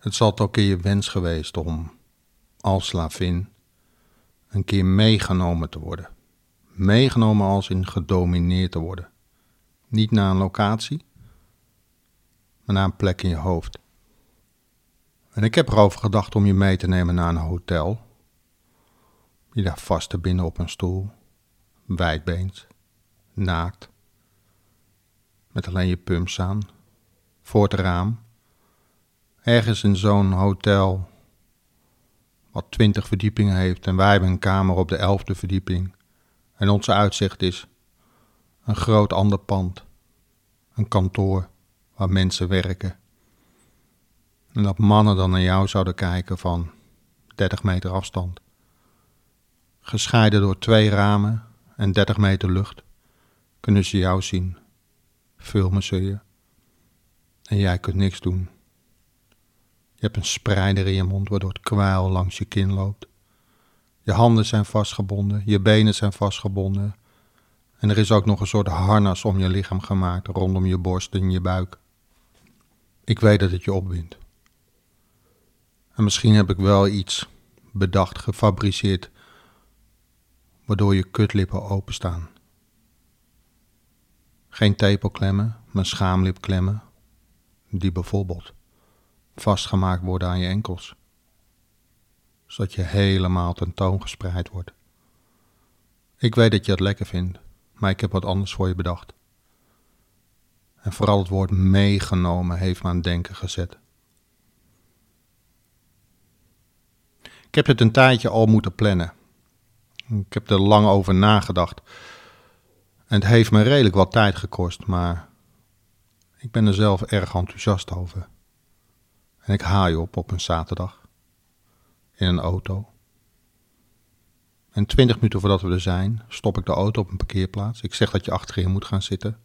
Het zal toch een keer je wens geweest om, als slavin, een keer meegenomen te worden. Meegenomen als in gedomineerd te worden. Niet naar een locatie, maar naar een plek in je hoofd. En ik heb erover gedacht om je mee te nemen naar een hotel. Je daar vast te binnen op een stoel, wijdbeens, naakt, met alleen je pumps aan, voor het raam. Ergens in zo'n hotel wat twintig verdiepingen heeft en wij hebben een kamer op de elfde verdieping. En onze uitzicht is een groot ander pand, een kantoor waar mensen werken. En dat mannen dan naar jou zouden kijken van 30 meter afstand. Gescheiden door twee ramen en 30 meter lucht kunnen ze jou zien. Filmen ze je. En jij kunt niks doen. Je hebt een spreider in je mond waardoor het kwijl langs je kin loopt. Je handen zijn vastgebonden, je benen zijn vastgebonden. En er is ook nog een soort harnas om je lichaam gemaakt rondom je borst en je buik. Ik weet dat het je opwindt. En misschien heb ik wel iets bedacht, gefabriceerd, waardoor je kutlippen openstaan. Geen tepelklemmen, maar schaamlipklemmen, die bijvoorbeeld vastgemaakt worden aan je enkels, zodat je helemaal tentoongespreid wordt. Ik weet dat je het lekker vindt, maar ik heb wat anders voor je bedacht. En vooral het woord meegenomen heeft me aan het denken gezet. Ik heb het een tijdje al moeten plannen. Ik heb er lang over nagedacht. En het heeft me redelijk wat tijd gekost, maar ik ben er zelf erg enthousiast over. En ik haal je op op een zaterdag. In een auto. En twintig minuten voordat we er zijn, stop ik de auto op een parkeerplaats. Ik zeg dat je achterin moet gaan zitten.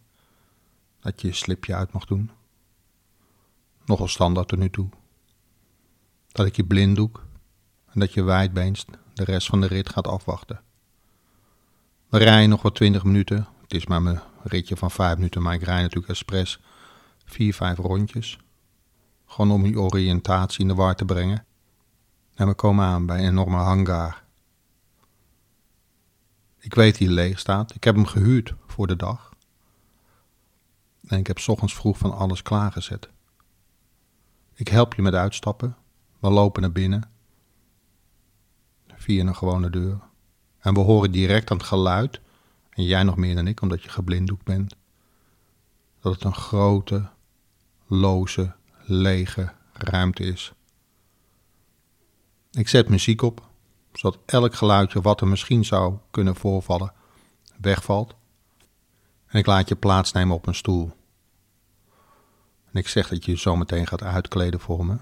Dat je je slipje uit mag doen. Nogal standaard er nu toe. Dat ik je blinddoek en dat je wijdbeenst de rest van de rit gaat afwachten. We rijden nog wat twintig minuten. Het is maar mijn ritje van vijf minuten, maar ik rij natuurlijk expres vier, vijf rondjes. Gewoon om je oriëntatie in de war te brengen. En we komen aan bij een enorme hangar. Ik weet die leeg staat. Ik heb hem gehuurd voor de dag. En ik heb s ochtends vroeg van alles klaargezet. Ik help je met uitstappen. We lopen naar binnen via een gewone deur. En we horen direct aan het geluid, en jij nog meer dan ik, omdat je geblinddoekt bent, dat het een grote, loze, lege ruimte is. Ik zet muziek op, zodat elk geluidje wat er misschien zou kunnen voorvallen, wegvalt. En ik laat je plaatsnemen op een stoel. En ik zeg dat je je zometeen gaat uitkleden voor me.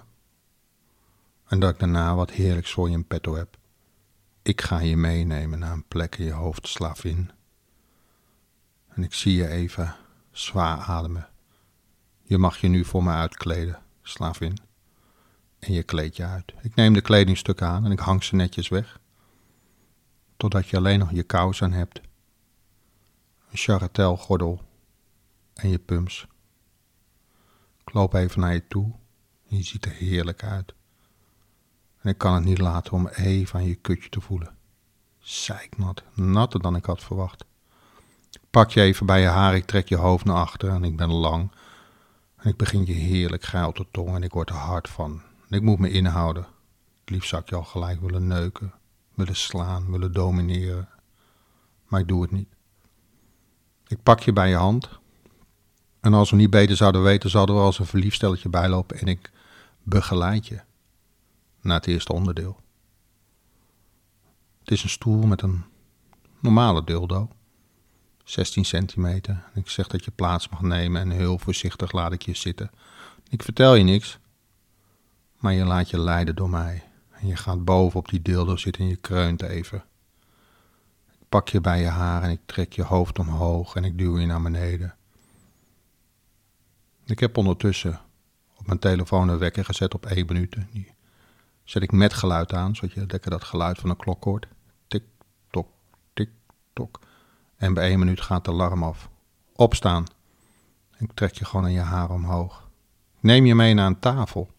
En dat ik daarna wat heerlijks voor je in petto heb. Ik ga je meenemen naar een plek in je hoofd, slavin. En ik zie je even zwaar ademen. Je mag je nu voor me uitkleden, slavin. En je kleed je uit. Ik neem de kledingstukken aan en ik hang ze netjes weg. Totdat je alleen nog je kous aan hebt. Een charretelgordel en je pumps. Ik loop even naar je toe. Je ziet er heerlijk uit. En ik kan het niet laten om even aan je kutje te voelen. Zeiknat, natter dan ik had verwacht. Pak je even bij je haar, ik trek je hoofd naar achter en ik ben lang. En ik begin je heerlijk geil te tong en ik word er hard van. En ik moet me inhouden. Het liefst zou ik je al gelijk willen neuken, willen slaan, willen domineren. Maar ik doe het niet. Ik pak je bij je hand. En als we niet beter zouden weten, zouden we als een verliefd stelletje bijlopen en ik begeleid je na het eerste onderdeel. Het is een stoel met een normale dildo, 16 centimeter. Ik zeg dat je plaats mag nemen en heel voorzichtig laat ik je zitten. Ik vertel je niks, maar je laat je leiden door mij. En je gaat boven op die dildo zitten en je kreunt even. Ik pak je bij je haar en ik trek je hoofd omhoog en ik duw je naar beneden. Ik heb ondertussen op mijn telefoon een wekker gezet op één minuut. Die zet ik met geluid aan, zodat je lekker dat geluid van een klok hoort. Tik, tok, tik, tok. En bij één minuut gaat de alarm af. Opstaan. Ik trek je gewoon aan je haar omhoog. neem je mee naar een tafel.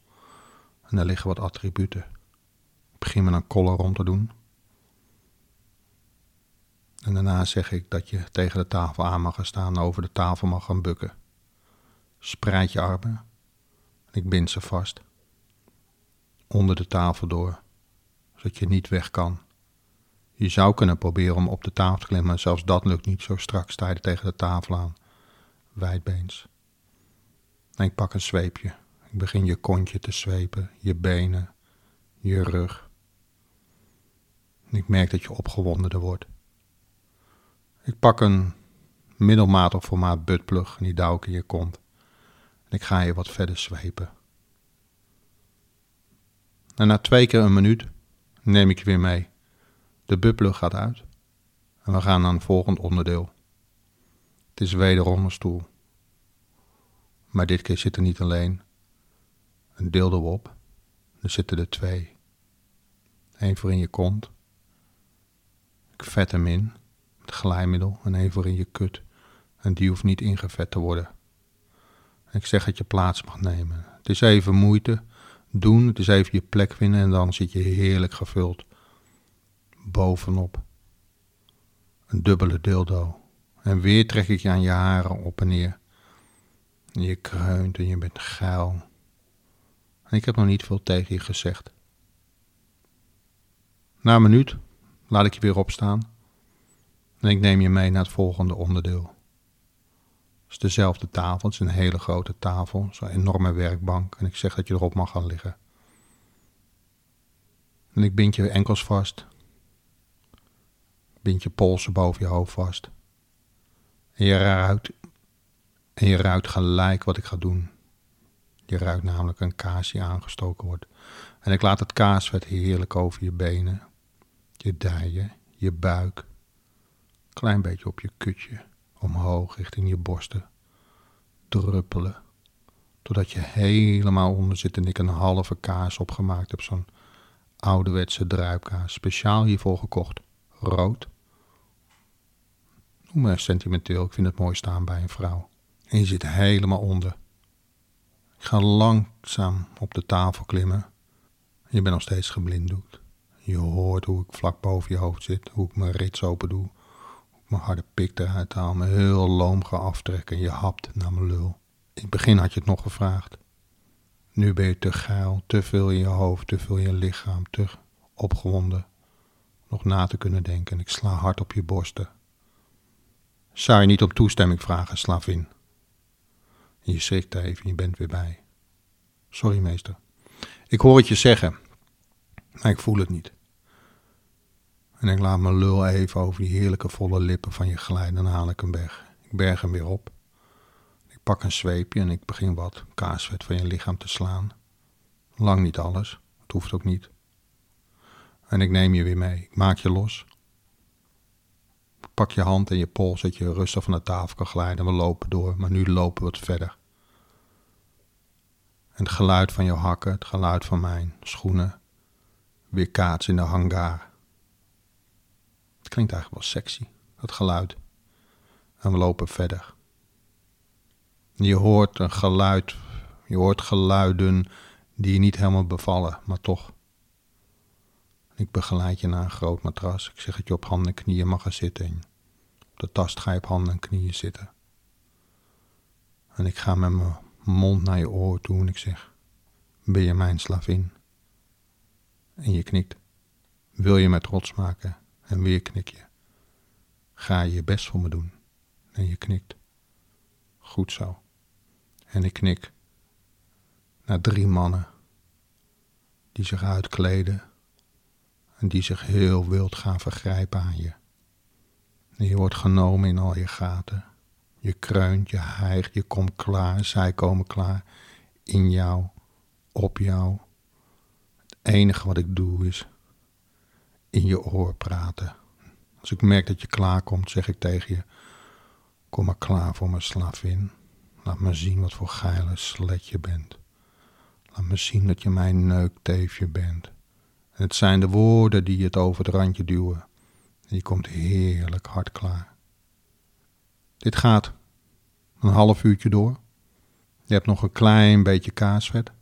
En er liggen wat attributen. Ik begin met een collar om te doen. En daarna zeg ik dat je tegen de tafel aan mag gaan staan, over de tafel mag gaan bukken. Spreid je armen. Ik bind ze vast. Onder de tafel door, zodat je niet weg kan. Je zou kunnen proberen om op de tafel te klimmen, maar zelfs dat lukt niet. Zo strak sta je tegen de tafel aan. Wijdbeens. En ik pak een zweepje. Ik begin je kontje te zwepen, je benen, je rug. Ik merk dat je opgewondener wordt. Ik pak een middelmatig formaat buttplug en die douw ik in je kont. En ik ga je wat verder zwepen. En na twee keer een minuut neem ik je weer mee. De buttplug gaat uit. En we gaan naar een volgend onderdeel. Het is wederom een stoel. Maar dit keer zit er niet alleen een deel erop. Er zitten er twee. Eén voor in je kont. Ik vet hem in met glijmiddel en één voor in je kut. En die hoeft niet ingevet te worden. Ik zeg dat je plaats mag nemen. Het is even moeite doen, het is even je plek vinden en dan zit je heerlijk gevuld. Bovenop. Een dubbele dildo. En weer trek ik je aan je haren op en neer. En je kreunt en je bent geil. En ik heb nog niet veel tegen je gezegd. Na een minuut laat ik je weer opstaan. En ik neem je mee naar het volgende onderdeel. Het is dezelfde tafel, het is een hele grote tafel, zo'n enorme werkbank. En ik zeg dat je erop mag gaan liggen. En ik bind je enkels vast. Bind je polsen boven je hoofd vast. En je ruikt, en je ruikt gelijk wat ik ga doen. Je ruikt namelijk een kaas die aangestoken wordt. En ik laat het kaasvet heerlijk over je benen, je dijen, je buik. Klein beetje op je kutje, omhoog richting je borsten. Druppelen. Totdat je helemaal onder zit en ik een halve kaas opgemaakt heb. Zo'n ouderwetse druipkaas. Speciaal hiervoor gekocht. Rood. Maar sentimenteel. Ik vind het mooi staan bij een vrouw. En je zit helemaal onder. Ik ga langzaam op de tafel klimmen. Je bent nog steeds geblinddoekt. Je hoort hoe ik vlak boven je hoofd zit, hoe ik mijn rits open doe, hoe ik mijn harde pik eruit haal, me heel loom ga aftrekken en je hapt naar mijn lul. In het begin had je het nog gevraagd. Nu ben je te geil, te veel in je hoofd, te veel in je lichaam, te opgewonden. Nog na te kunnen denken en ik sla hard op je borsten. Zou je niet om toestemming vragen, slavin? Je schrikt even en je bent weer bij. Sorry, meester. Ik hoor het je zeggen, maar ik voel het niet. En ik laat mijn lul even over die heerlijke volle lippen van je glijden en haal ik hem weg. Ik berg hem weer op. Ik pak een zweepje en ik begin wat kaasvet van je lichaam te slaan. Lang niet alles, het hoeft ook niet. En ik neem je weer mee. Ik maak je los. Pak je hand en je pols, dat je rustig van de tafel kan glijden. We lopen door, maar nu lopen we wat verder. En het geluid van jouw hakken, het geluid van mijn schoenen, weer kaats in de hangar. Het klinkt eigenlijk wel sexy, dat geluid. En we lopen verder. Je hoort een geluid, je hoort geluiden die je niet helemaal bevallen, maar toch. Ik begeleid je naar een groot matras. Ik zeg dat je op handen en knieën mag gaan zitten. op de tast ga je op handen en knieën zitten. En ik ga met mijn mond naar je oor toe en ik zeg: Ben je mijn slavin? En je knikt. Wil je me trots maken? En weer knik je. Ga je je best voor me doen? En je knikt. Goed zo. En ik knik naar drie mannen die zich uitkleden en die zich heel wild gaan vergrijpen aan je. Je wordt genomen in al je gaten. Je kreunt, je hijgt, je komt klaar, zij komen klaar. In jou, op jou. Het enige wat ik doe is in je oor praten. Als ik merk dat je klaar komt, zeg ik tegen je: Kom maar klaar voor mijn slavin. Laat me zien wat voor geile slet je bent. Laat me zien dat je mijn neukteefje bent. Het zijn de woorden die het over het randje duwen. En je komt heerlijk hard klaar. Dit gaat een half uurtje door. Je hebt nog een klein beetje kaasvet.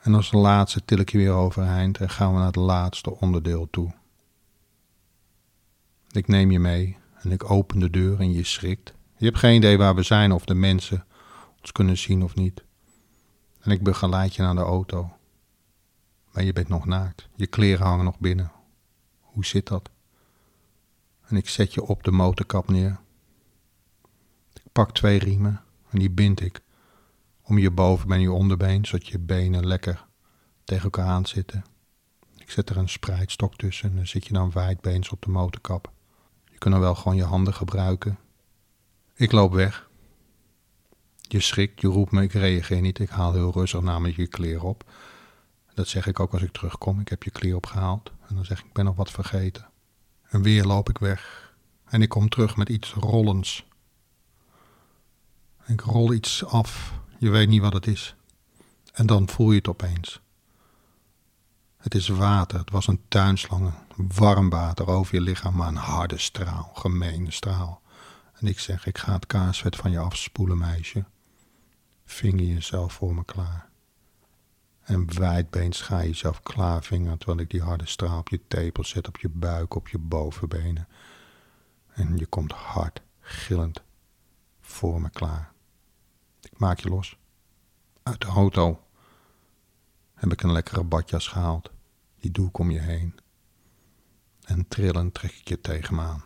En als laatste til ik je weer overeind en gaan we naar het laatste onderdeel toe. Ik neem je mee en ik open de deur en je schrikt. Je hebt geen idee waar we zijn of de mensen ons kunnen zien of niet. En ik begeleid je naar de auto. Maar je bent nog naakt. Je kleren hangen nog binnen. Hoe zit dat? En ik zet je op de motorkap neer. Ik pak twee riemen en die bind ik om je boven en je onderbeen, zodat je benen lekker tegen elkaar aan zitten. Ik zet er een spreidstok tussen en dan zit je dan wijdbeens op de motorkap. Je kunt dan wel gewoon je handen gebruiken. Ik loop weg. Je schrikt, je roept me, ik reageer niet. Ik haal heel rustig namelijk je kleren op. Dat zeg ik ook als ik terugkom. Ik heb je kleren opgehaald. En dan zeg ik, ik ben nog wat vergeten. En weer loop ik weg. En ik kom terug met iets rollends. Ik rol iets af. Je weet niet wat het is. En dan voel je het opeens. Het is water. Het was een tuinslang. Warm water over je lichaam, maar een harde straal. Gemeene straal. En ik zeg, ik ga het kaarsvet van je afspoelen, meisje. Vinger jezelf voor me klaar. En wijdbeens ga je jezelf klaarvingeren terwijl ik die harde straal op je tepel zet, op je buik, op je bovenbenen. En je komt hard, gillend, voor me klaar. Ik maak je los. Uit de auto heb ik een lekkere badjas gehaald. Die doe ik om je heen. En trillend trek ik je tegen me aan.